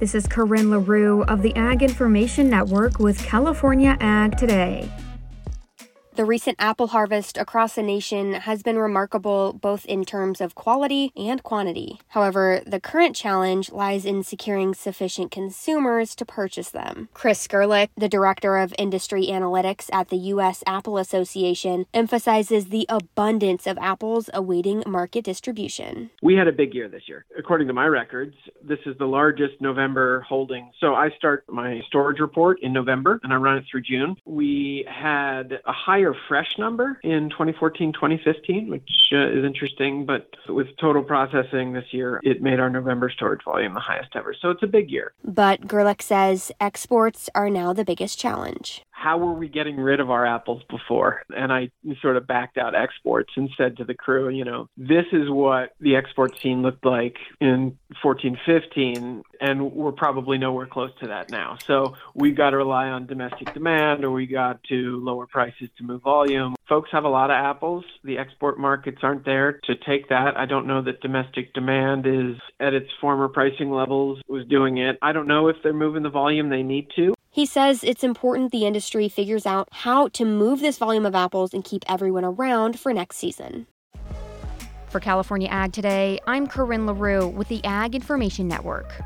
This is Corinne LaRue of the Ag Information Network with California Ag Today. The recent apple harvest across the nation has been remarkable both in terms of quality and quantity. However, the current challenge lies in securing sufficient consumers to purchase them. Chris Gerlach, the director of industry analytics at the U.S. Apple Association, emphasizes the abundance of apples awaiting market distribution. We had a big year this year. According to my records, this is the largest November holding. So I start my storage report in November and I run it through June. We had a higher higher fresh number in 2014 2015, which uh, is interesting. But with total processing this year, it made our November storage volume the highest ever. So it's a big year. But Gerlach says exports are now the biggest challenge how were we getting rid of our apples before? And I sort of backed out exports and said to the crew, you know, this is what the export scene looked like in 1415, and we're probably nowhere close to that now. So we've got to rely on domestic demand or we got to lower prices to move volume. Folks have a lot of apples. The export markets aren't there to take that. I don't know that domestic demand is at its former pricing levels was doing it. I don't know if they're moving the volume they need to. He says it's important the industry figures out how to move this volume of apples and keep everyone around for next season. For California Ag Today, I'm Corinne LaRue with the Ag Information Network.